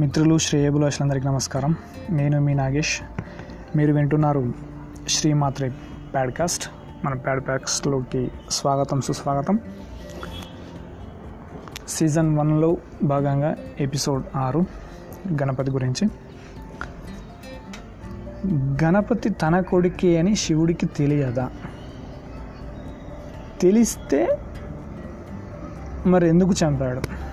మిత్రులు శ్రేయబులాషులందరికీ నమస్కారం. నేను మీ నాగేష్. మీరు వింటున్నారు శ్రీమాత్రే ప్యాడ్కాస్ట్ మన ప్యాడ్కాస్ట్లోకి స్వాగతం సుస్వాగతం. సీజన్ వన్లో భాగంగా ఎపిసోడ్ ఆరు గణపతి గురించి. గణపతి తన కొడుకే అని శివుడికి తెలియదా? తెలిస్తే మరి ఎందుకు చంపాడు?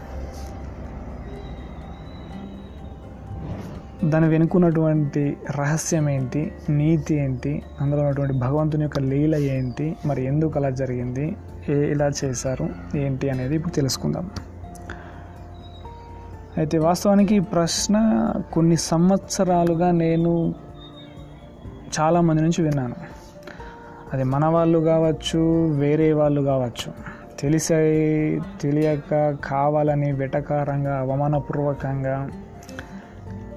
దాని వెనుకున్నటువంటి రహస్యం ఏంటి? నీతి ఏంటి? అందులో ఉన్నటువంటి భగవంతుని యొక్క లీల ఏంటి? మరి ఎందుకు అలా జరిగింది? ఏ ఇలా చేశారు? ఏంటి అనేది ఇప్పుడు తెలుసుకుందాం. అయితే వాస్తవానికి ఈ ప్రశ్న కొన్ని సంవత్సరాలుగా నేను చాలామంది నుంచి విన్నాను. అది మన వాళ్ళు కావచ్చు వేరే వాళ్ళు కావచ్చు. తెలిసే తెలియక కావాలని వెటకారంగా అవమానపూర్వకంగా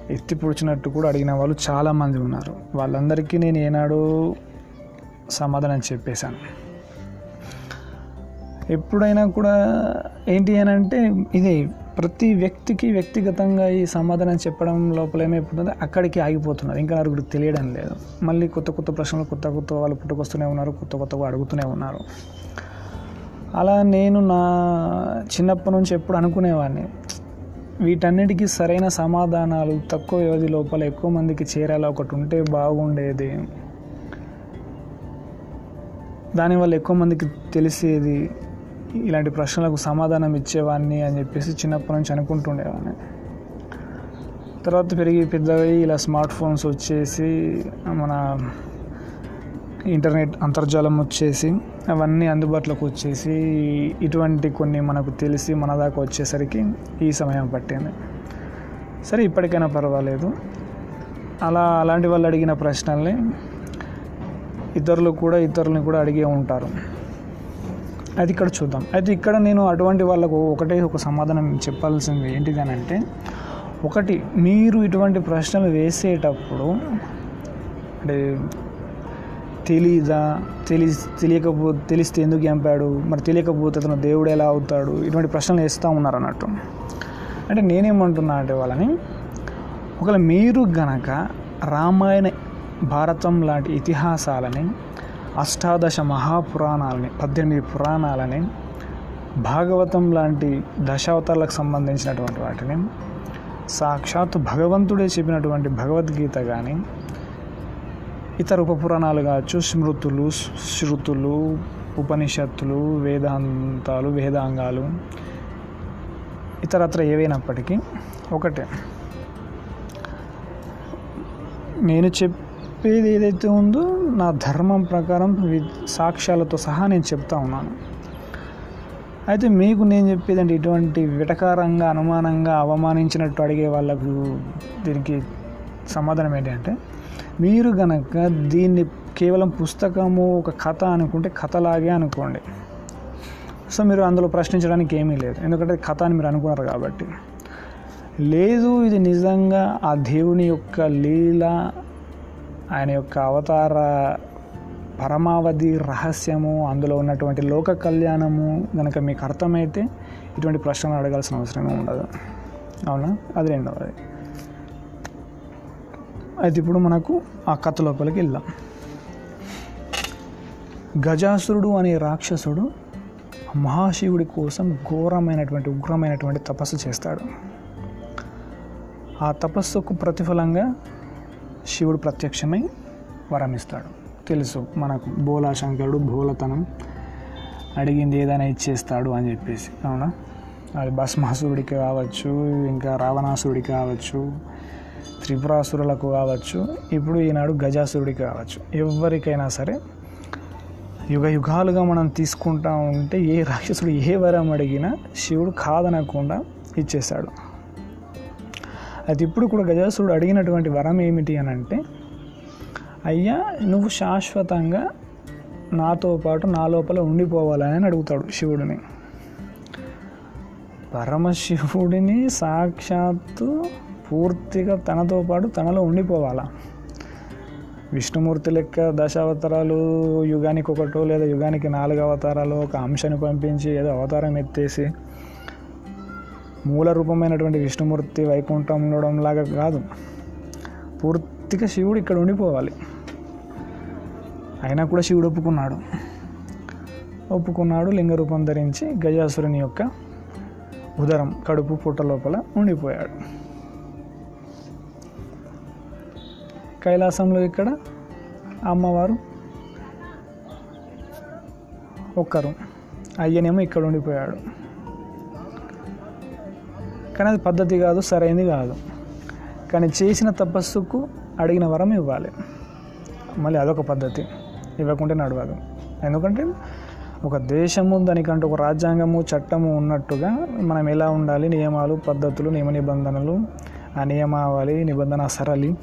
ఎత్తి పొడిచినట్టు కూడా అడిగిన వాళ్ళు చాలామంది ఉన్నారు. వాళ్ళందరికీ నేను ఏనాడు సమాధానం చెప్పేశాను. ఎప్పుడైనా కూడా ఏంటి అని అంటే ఇది ప్రతి వ్యక్తికి వ్యక్తిగతంగా ఈ సమాధానం చెప్పడం లోపల ఏమైపోతుంది అక్కడికి ఆగిపోతున్నారు. ఇంకా నలుగురికి తెలియడం లేదు. మళ్ళీ కొత్త కొత్త ప్రశ్నలు కొత్త కొత్త వాళ్ళు పుట్టుకొస్తూనే ఉన్నారు కొత్త కొత్తగా అడుగుతూనే ఉన్నారు. అలా నేను నా చిన్నప్పటి నుంచి ఎప్పుడు అనుకునేవాడిని. వీటన్నిటికీ సరైన సమాధానాలు తక్కువ వ్యవధి లోపల ఎక్కువ మందికి చేరేలా ఒకటి ఉంటే బాగుండేది. దానివల్ల ఎక్కువ మందికి తెలిసేది ఇలాంటి ప్రశ్నలకు సమాధానం ఇచ్చేవాడిని అని చెప్పేసి చిన్నప్పటి నుంచి అనుకుంటుండేవాడిని. తర్వాత పెరిగి పెద్దగా ఇలా స్మార్ట్ ఫోన్స్ వచ్చేసి మన ఇంటర్నెట్ అంతర్జాలం వచ్చేసి అవన్నీ అందుబాటులోకి వచ్చేసి ఇటువంటి కొన్ని మనకు తెలిసి మన దాకా వచ్చేసరికి ఈ సమయం పట్టింది. సరే ఇప్పటికైనా పర్వాలేదు. అలా అలాంటి వాళ్ళు అడిగిన ప్రశ్నల్ని ఇతరులు కూడా ఇతరులని కూడా అడిగే ఉంటారు. అది ఇక్కడ చూద్దాం. అయితే ఇక్కడ నేను అటువంటి వాళ్ళకు ఒకటే ఒక సమాధానం చెప్పాల్సింది ఏంటిది అని అంటే ఒకటి మీరు ఇటువంటి ప్రశ్నలు వేసేటప్పుడు అంటే తెలీదా తెలి తెలియకపో తెలిస్తే ఎందుకు చంపాడు? మరి తెలియకపోతే అతను దేవుడు ఎలా అవుతాడు? ఇటువంటి ప్రశ్నలు వేస్తూ ఉన్నారు అన్నట్టు. అంటే నేనేమంటున్నా అంటే వాళ్ళని ఒకవేళ మీరు గనక రామాయణ భారతం లాంటి ఇతిహాసాలని అష్టాదశ మహాపురాణాలని పద్దెనిమిది పురాణాలని భాగవతం లాంటి దశావతారాలకు సంబంధించినటువంటి వాటిని సాక్షాత్ భగవంతుడే చెప్పినటువంటి భగవద్గీత కానీ ఇతర ఉపపురాణాలు కావచ్చు స్మృతులు శృతులు ఉపనిషత్తులు వేదాంతాలు వేదాంగాలు ఇతరత్ర ఏవైనప్పటికీ ఒకటే. నేను చెప్పేది ఏదైతే ఉందో నా ధర్మం ప్రకారం సాక్ష్యాలతో సహా నేను చెప్తా ఉన్నాను. అయితే మీకు నేను చెప్పేది అంటే ఇటువంటి విటకారంగా అనుమానంగా అవమానించినట్టు అడిగే వాళ్ళకు దీనికి సమాధానం ఏంటంటే మీరు గనక దీన్ని కేవలం పుస్తకము ఒక కథ అనుకుంటే కథలాగే అనుకోండి. సో మీరు అందులో ప్రశ్నించడానికి ఏమీ లేదు. ఎందుకంటే కథ అని మీరు అనుకున్నారు కాబట్టి. లేదు ఇది నిజంగా ఆ దేవుని యొక్క లీల ఆయన యొక్క అవతార పరమావధి రహస్యము అందులో ఉన్నటువంటి లోక కళ్యాణము కనుక మీకు అర్థమైతే ఇటువంటి ప్రశ్నలు అడగాల్సిన అవసరమే ఉండదు. అవునా? అది రెండవది. అయితే ఇప్పుడు మనకు ఆ కథ లోపలికి వెళ్దాం. గజాసురుడు అనే రాక్షసుడు మహాశివుడి కోసం ఘోరమైనటువంటి ఉగ్రమైనటువంటి తపస్సు చేస్తాడు. ఆ తపస్సుకు ప్రతిఫలంగా శివుడు ప్రత్యక్షమై వరమిస్తాడు. తెలుసు మనకు బోలా భోలతనం బోలతనం అడిగింది ఏదైనా ఇచ్చేస్తాడు అని చెప్పేసి అవునా? అది భస్మాసురుడికి కావచ్చు ఇంకా రావణాసురుడికి కావచ్చు త్రిపురాసురులకు కావచ్చు ఇప్పుడు ఈనాడు గజాసురుడికి కావచ్చు. ఎవరికైనా సరే యుగ యుగాలుగా మనం తీసుకుంటా ఉంటే ఏ రాక్షసుడు ఏ వరం అడిగినా శివుడు కాదనకుండా ఇచ్చేశాడు. అది ఇప్పుడు కూడా గజాసురుడు అడిగినటువంటి వరం ఏమిటి అని అంటే అయ్యా నువ్వు శాశ్వతంగా నాతో పాటు నా లోపల ఉండిపోవాలని అడుగుతాడు శివుడిని. పరమశివుడిని సాక్షాత్తు పూర్తిగా తనతో పాటు తనలో ఉండిపోవాలా? విష్ణుమూర్తి లెక్క దశావతారాలు యుగానికి ఒకటో లేదా యుగానికి నాలుగు అవతారాలు ఒక అంశాన్ని పంపించి ఏదో అవతారం ఎత్తేసి మూల రూపమైనటువంటి విష్ణుమూర్తి వైకుంఠం ఉండడం లాగా కాదు. పూర్తిగా శివుడు ఇక్కడ ఉండిపోవాలి. అయినా కూడా శివుడు ఒప్పుకున్నాడు. ఒప్పుకున్నాడు లింగ రూపం ధరించి గజాసురుని యొక్క ఉదరం కడుపు పుట్ట లోపల ఉండిపోయాడు. కైలాసంలో ఇక్కడ అమ్మవారు ఒక్కరు. అయ్యనేమో ఇక్కడ ఉండిపోయాడు. కానీ అది పద్ధతి కాదు సరైనది కాదు. కానీ చేసిన తపస్సుకు అడిగిన వరం ఇవ్వాలి. మళ్ళీ అదొక పద్ధతి. ఇవ్వకుంటే నడవదు. ఎందుకంటే ఒక దేశము దానికంటే ఒక రాజ్యాంగము చట్టము ఉన్నట్టుగా మనం ఎలా ఉండాలి నియమాలు పద్ధతులు నియమ నిబంధనలు ఆ నియమావళి నిబంధన సరళి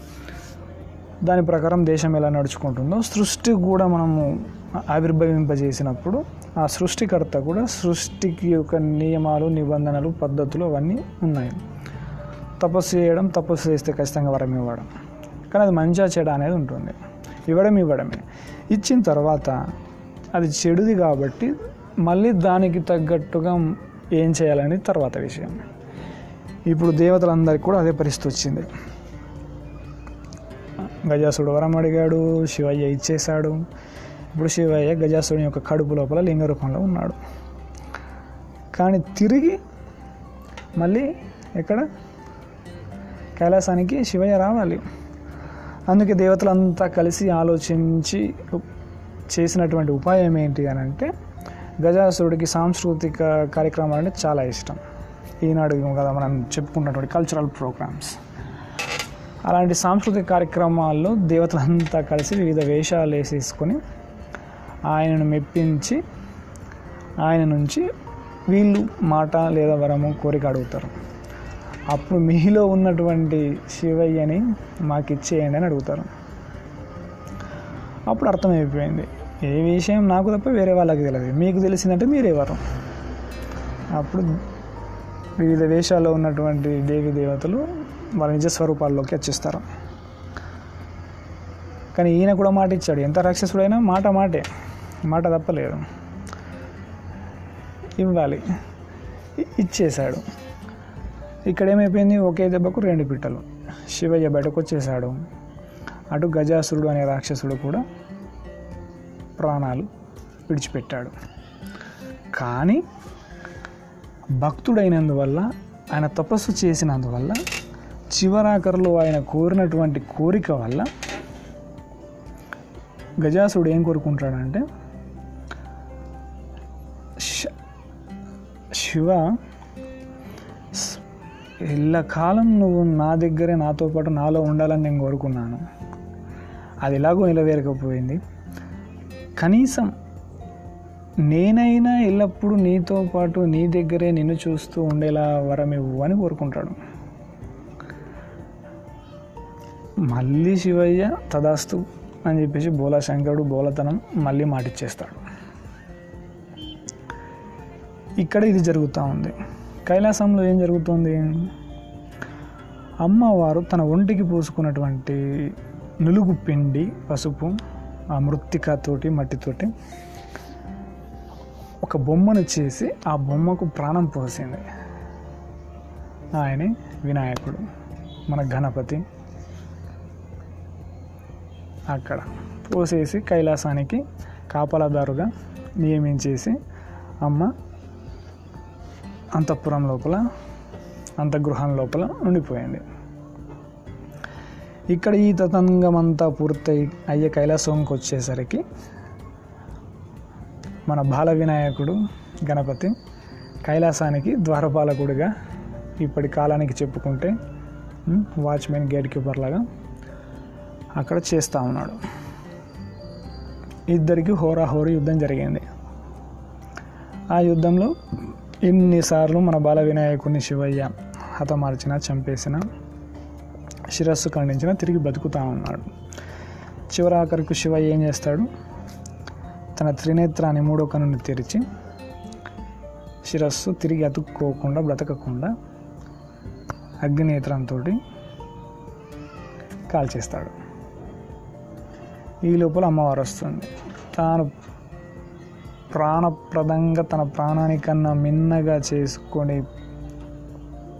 దాని ప్రకారం దేశం ఎలా నడుచుకుంటుందో సృష్టి కూడా మనము ఆవిర్భవింపజేసినప్పుడు ఆ సృష్టికర్త కూడా సృష్టికి యొక్క నియమాలు నిబంధనలు పద్ధతులు అవన్నీ ఉన్నాయి. తపస్సు చేయడం తపస్సు చేస్తే ఖచ్చితంగా వరం ఇవ్వడం. కానీ అది మంచిగా చెడ అనేది ఉంటుంది. ఇవ్వడం ఇవ్వడమే. ఇచ్చిన తర్వాత అది చెడుది కాబట్టి మళ్ళీ దానికి తగ్గట్టుగా ఏం చేయాలనేది తర్వాత విషయం. ఇప్పుడు దేవతలందరికీ కూడా అదే పరిస్థితి వచ్చింది. గజాసుడు వరం అడిగాడు శివయ్య ఇచ్చేశాడు. ఇప్పుడు శివయ్య గజాసుడి యొక్క కడుపు లోపల లింగ రూపంలో ఉన్నాడు. కానీ తిరిగి మళ్ళీ ఎక్కడ? కైలాసానికి శివయ్య రావాలి. అందుకే దేవతలంతా కలిసి ఆలోచించి చేసినటువంటి ఉపాయం ఏంటి అని అంటే గజాసురుడికి సాంస్కృతిక కార్యక్రమాలు అంటే చాలా ఇష్టం. ఈనాడు కదా మనం చెప్పుకున్నటువంటి కల్చరల్ ప్రోగ్రామ్స్ అలాంటి సాంస్కృతిక కార్యక్రమాల్లో దేవతలంతా కలిసి వివిధ వేషాలు వేసేసుకొని ఆయనను మెప్పించి ఆయన నుంచి వీళ్ళు మాట లేదా వరము కోరిక అడుగుతారు. అప్పుడు మీలో ఉన్నటువంటి శివయ్యని మాకు ఇచ్చేయండి అని అడుగుతారు. అప్పుడు అర్థమైపోయింది. ఏ విషయం నాకు తప్ప వేరే వాళ్ళకి తెలియదు. మీకు తెలిసిందంటే మీరెవరు అప్పుడు వివిధ వేషాల్లో ఉన్నటువంటి దేవి దేవతలు వాళ్ళ నిజ స్వరూపాల్లోకి వచ్చేస్తారు. కానీ ఈయన కూడా మాట ఇచ్చాడు. ఎంత రాక్షసుడైనా మాట మాటే. మాట తప్పలేదు. ఇవ్వాలి. ఇచ్చేశాడు. ఇక్కడ ఏమైపోయింది ఒకే దెబ్బకు రెండు పిట్టలు. శివయ్య బయటకు వచ్చేసాడు అటు గజాసురుడు అనే రాక్షసుడు కూడా ప్రాణాలు విడిచిపెట్టాడు. కానీ భక్తుడైనందువల్ల ఆయన తపస్సు చేసినందువల్ల చివరాఖరులో ఆయన కోరినటువంటి కోరిక వల్ల గజాసుడు ఏం కోరుకుంటాడంటే శివ స్- ఎల్లకాలం నువ్వు నా దగ్గరే నాతో పాటు నాలో ఉండాలని నేను కోరుకున్నాను. అది ఎలాగో నిలవేరకపోయింది కనీసం నేనైనా ఎల్లప్పుడూ నీతో పాటు నీ దగ్గరే నిన్ను చూస్తూ ఉండేలా వరం ఇవ్వు అని కోరుకుంటాడు. మళ్ళీ శివయ్య తదాస్తు అని చెప్పేసి బోలా శంకరుడు బోలతనం మళ్ళీ మాటిచ్చేస్తాడు. ఇక్కడ ఇది జరుగుతూ ఉంది. కైలాసంలో ఏం జరుగుతుంది? అమ్మవారు తన ఒంటికి పూసుకున్నటువంటి నులుగు పిండి పసుపు ఆ మృత్తికతోటి మట్టితోటి ఒక బొమ్మను చేసి ఆ బొమ్మకు ప్రాణం పోసింది. ఆయనే వినాయకుడు మన గణపతి. అక్కడ పోసేసి కైలాసానికి కాపలాదారుగా నియమించేసి అమ్మ అంతఃపురం లోపల అంతగృహం లోపల ఉండిపోయింది. ఇక్కడ ఈ తతంగం అంతా పూర్తయి అయ్యే కైలాసంకి వచ్చేసరికి మన బాల వినాయకుడు గణపతి కైలాసానికి ద్వారపాలకుడిగా ఇప్పటి కాలానికి చెప్పుకుంటే వాచ్మెన్ గేట్ కీపర్ లాగా అక్కడ చేస్తూ ఉన్నాడు. ఇద్దరికి హోరాహోరీ యుద్ధం జరిగింది. ఆ యుద్ధంలో ఎన్నిసార్లు మన బాల వినాయకుడిని శివయ్య హతమార్చిన చంపేసిన శిరస్సు ఖండించిన తిరిగి బతుకుతూ ఉన్నాడు. చివరాఖరికి శివయ్య ఏం చేస్తాడు? తన త్రినేత్రాన్ని మూడో కన్నుని తెరిచి శిరస్సు తిరిగి అతుక్కోకుండా బ్రతకకుండా అగ్నినేత్రంతో కాల్చేస్తాడు. ఈ లోపల అమ్మవారు వస్తుంది. తాను ప్రాణప్రదంగా తన ప్రాణానికన్నా మిన్నగా చేసుకొని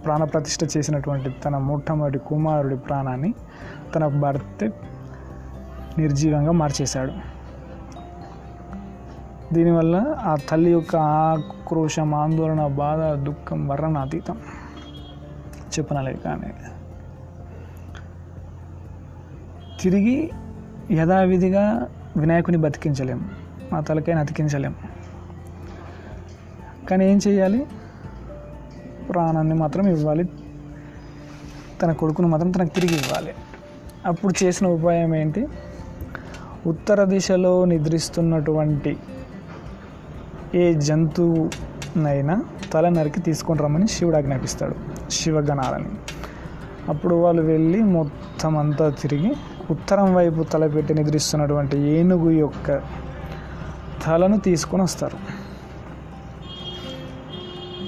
ప్రాణప్రతిష్ఠ చేసినటువంటి తన మొట్టమొదటి కుమారుడి ప్రాణాన్ని తన భర్త నిర్జీవంగా మార్చేశాడు. దీనివల్ల ఆ తల్లి యొక్క ఆక్రోశం ఆందోళన బాధ దుఃఖం వర్ణన అతీతం. చెప్పనలేదు కానీ. తిరిగి యథావిధిగా వినాయకుని బతికించలేము మా తలకైనా అతికించలేము కానీ ఏం చేయాలి ప్రాణాన్ని మాత్రం ఇవ్వాలి. తన కొడుకును మాత్రం తనకు తిరిగి ఇవ్వాలి. అప్పుడు చేసిన ఉపాయం ఏంటి? ఉత్తర దిశలో నిద్రిస్తున్నటువంటి ఏ జంతువునైనా తల నరికి తీసుకొని రమ్మని శివుడు ఆజ్ఞాపిస్తాడు శివగణాలని. అప్పుడు వాళ్ళు వెళ్ళి మొత్తం అంతా తిరిగి ఉత్తరం వైపు తలపెట్టి నిద్రిస్తున్నటువంటి ఏనుగు యొక్క తలను తీసుకొని వస్తారు.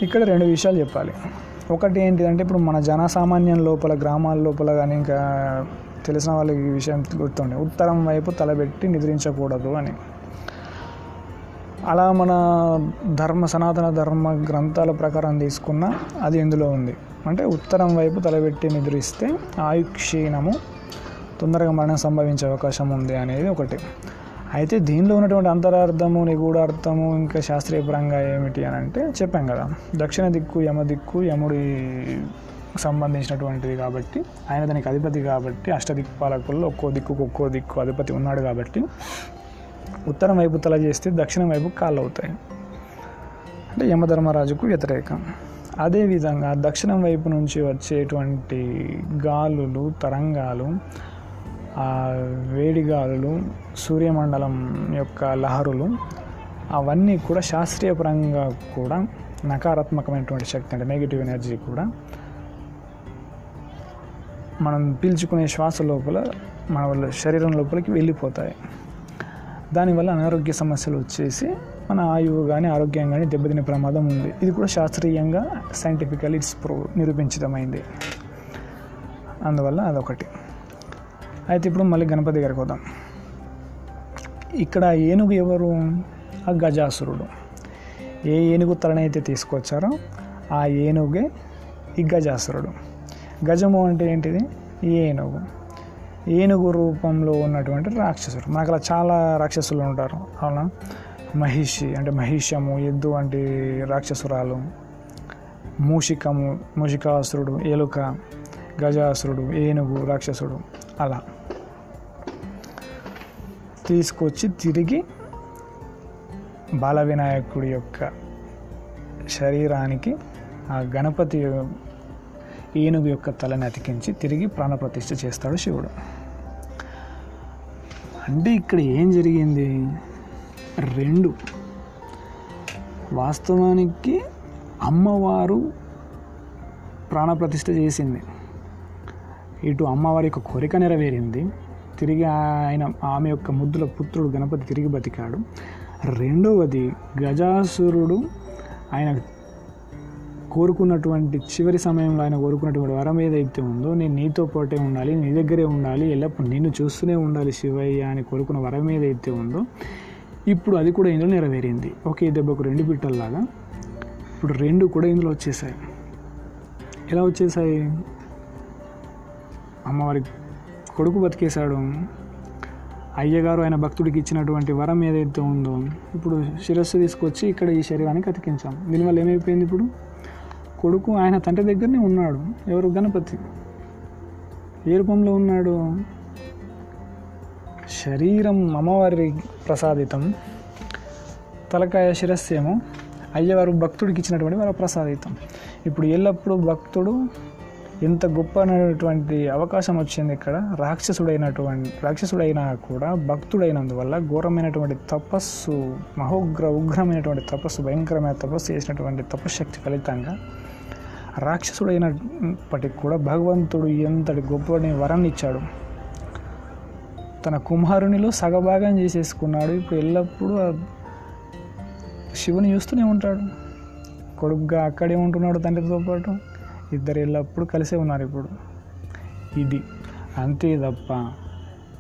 ఇక్కడ రెండు విషయాలు చెప్పాలి. ఒకటి ఏంటిదంటే ఇప్పుడు మన జనసామాన్యం లోపల గ్రామాల లోపల కానీ ఇంకా తెలిసిన వాళ్ళకి ఈ విషయం గుర్తుండే. ఉత్తరం వైపు తలబెట్టి నిద్రించకూడదు అని. అలా మన ధర్మ సనాతన ధర్మ గ్రంథాల ప్రకారం తీసుకున్న అది ఇందులో ఉంది. అంటే ఉత్తరం వైపు తలబెట్టి నిద్రిస్తే ఆయుక్షీణము తొందరగా మరణం సంభవించే అవకాశం ఉంది అనేది ఒకటి. అయితే దీనిలో ఉన్నటువంటి అంతరార్థము నిగూఢార్థము ఇంకా శాస్త్రీయపరంగా ఏమిటి అని అంటే చెప్పాం కదా. దక్షిణ దిక్కు యమ దిక్కు యముడి సంబంధించినటువంటిది కాబట్టి ఆయన దానికి అధిపతి కాబట్టి అష్టదిక్పాలకుల్లో ఒక్కో దిక్కుకు ఒక్కో దిక్కు అధిపతి ఉన్నాడు కాబట్టి ఉత్తరం వైపు తల చేస్తే దక్షిణం వైపు కాళ్ళు అవుతాయి. అంటే యమధర్మరాజుకు వ్యతిరేకం. అదేవిధంగా దక్షిణం వైపు నుంచి వచ్చేటువంటి గాలులు తరంగాలు ఆ వేడి సూర్యమండలం యొక్క లహరులు అవన్నీ కూడా శాస్త్రీయపరంగా కూడా నకారాత్మకమైనటువంటి శక్తి అంటే నెగిటివ్ ఎనర్జీ కూడా మనం పీల్చుకునే శ్వాస లోపల మన వాళ్ళ శరీరం లోపలికి వెళ్ళిపోతాయి. దానివల్ల అనారోగ్య సమస్యలు వచ్చేసి మన ఆయువు కానీ ఆరోగ్యం కానీ దెబ్బతినే ప్రమాదం ఉంది. ఇది కూడా శాస్త్రీయంగా సైంటిఫికల్ ఇట్స్ ప్రో నిరూపించితమైంది అందువల్ల అదొకటి. అయితే ఇప్పుడు మళ్ళీ గణపతి గారికి వద్దాం ఇక్కడ ఏనుగు ఎవరు? ఆ గజాసురుడు. ఏ ఏనుగు తలనైతే తీసుకొచ్చారో ఆ ఏనుగే ఈ గజాసురుడు. గజము అంటే ఏంటిది? ఏనుగు. ఏనుగు రూపంలో ఉన్నటువంటి రాక్షసుడు. మనకు అలా చాలా రాక్షసులు ఉంటారు. అవునా? మహిషి అంటే మహిషము ఎద్దు వంటి రాక్షసురాలు. మూషికము మూషికాసురుడు ఎలుక గజాసురుడు ఏనుగు రాక్షసుడు. అలా. తీసుకొచ్చి తిరిగి బాల వినాయకుడి యొక్క శరీరానికి ఆ గణపతి ఏనుగు యొక్క తలని అతికించి తిరిగి ప్రాణప్రతిష్ఠ చేస్తాడు శివుడు. అంటే ఇక్కడ ఏం జరిగింది? రెండు. వాస్తవానికి అమ్మవారు ప్రాణప్రతిష్ఠ చేసింది. ఇటు అమ్మవారి యొక్క కోరిక నెరవేరింది. తిరిగి ఆయన ఆమె యొక్క ముద్దుల పుత్రుడు గణపతి తిరిగి బతికాడు. రెండవది గజాసురుడు ఆయన కోరుకున్నటువంటి చివరి సమయంలో ఆయన కోరుకున్నటువంటి వరం ఏదైతే ఉందో నేను నీతో పాటే ఉండాలి నీ దగ్గరే ఉండాలి ఎల్లప్పుడు నిన్ను చూస్తూనే ఉండాలి శివయ్య అని కోరుకున్న వరం ఏదైతే ఉందో ఇప్పుడు అది కూడా ఇందులో నెరవేరింది. ఒకే దెబ్బకు రెండు బిట్టల్లాగా ఇప్పుడు రెండు కూడా ఇందులో వచ్చేసాయి. ఎలా వచ్చేసాయి? అమ్మవారికి కొడుకు బతికేశాడు. అయ్యగారు ఆయన భక్తుడికి ఇచ్చినటువంటి వరం ఏదైతే ఉందో ఇప్పుడు శిరస్సు తీసుకొచ్చి ఇక్కడ ఈ శరీరానికి అతికించాం. దీనివల్ల ఏమైపోయింది ఇప్పుడు? కొడుకు ఆయన తండ్రి దగ్గరనే ఉన్నాడు. ఎవరు? గణపతి. ఏ రూపంలో ఉన్నాడు? శరీరం అమ్మవారి ప్రసాదితం. తలకాయ శిరస్సు ఏమో అయ్యవారు భక్తుడికి ఇచ్చినటువంటి వర ప్రసాదితం ఇప్పుడు ఎల్లప్పుడూ భక్తుడు ఎంత గొప్ప అనేటువంటి అవకాశం వచ్చింది ఇక్కడ. రాక్షసుడైనటువంటి రాక్షసుడైనా కూడా భక్తుడైనందువల్ల ఘోరమైనటువంటి తపస్సు మహోగ్ర ఉగ్రమైనటువంటి తపస్సు భయంకరమైన తపస్సు చేసినటువంటి తపశక్తి ఫలితంగా రాక్షసుడైనప్పటికి కూడా భగవంతుడు ఎంతటి గొప్పని వరాన్ని ఇచ్చాడు. తన కుమారునిలో సగభాగం చేసేసుకున్నాడు. ఇప్పుడు ఎల్లప్పుడూ శివుని చూస్తూనే ఉంటాడు. కొడుకుగా అక్కడే ఉంటున్నాడు తండ్రితో పాటు. ఇద్దరు ఎల్లప్పుడూ కలిసే ఉన్నారు ఇప్పుడు. ఇది అంతే తప్ప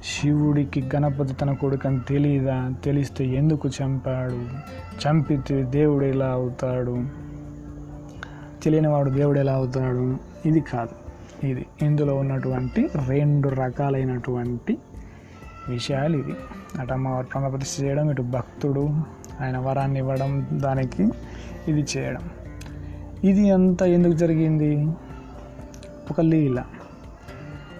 శివుడికి గణపతి తన కొడుకని తెలియదా తెలిస్తే ఎందుకు చంపాడు? చంపితే దేవుడు ఎలా అవుతాడు? తెలియని వాడు దేవుడు ఎలా అవుతాడు? ఇది కాదు. ఇది ఇందులో ఉన్నటువంటి రెండు రకాలైనటువంటి విషయాలు ఇది అటు అమ్మవారు ప్రతిష్ఠ చేయడం ఇటు భక్తుడు ఆయన వరాన్ని ఇవ్వడం దానికి ఇది చేయడం. ఇది అంతా ఎందుకు జరిగింది? ఒక లీల.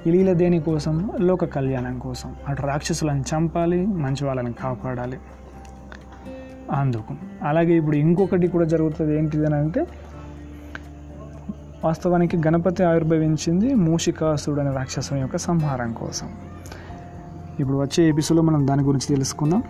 ఈ లీల దేనికోసం లోక కళ్యాణం కోసం. అటు రాక్షసులను చంపాలి మంచి వాళ్ళని కాపాడాలి. అందుకు. అలాగే ఇప్పుడు ఇంకొకటి కూడా జరుగుతుంది ఏంటిది అని అంటే వాస్తవానికి గణపతి ఆవిర్భవించింది మూషికాసుడు అనే రాక్షసం యొక్క సంహారం కోసం. ఇప్పుడు వచ్చే ఎపిసోడ్లో మనం దాని గురించి తెలుసుకుందాం.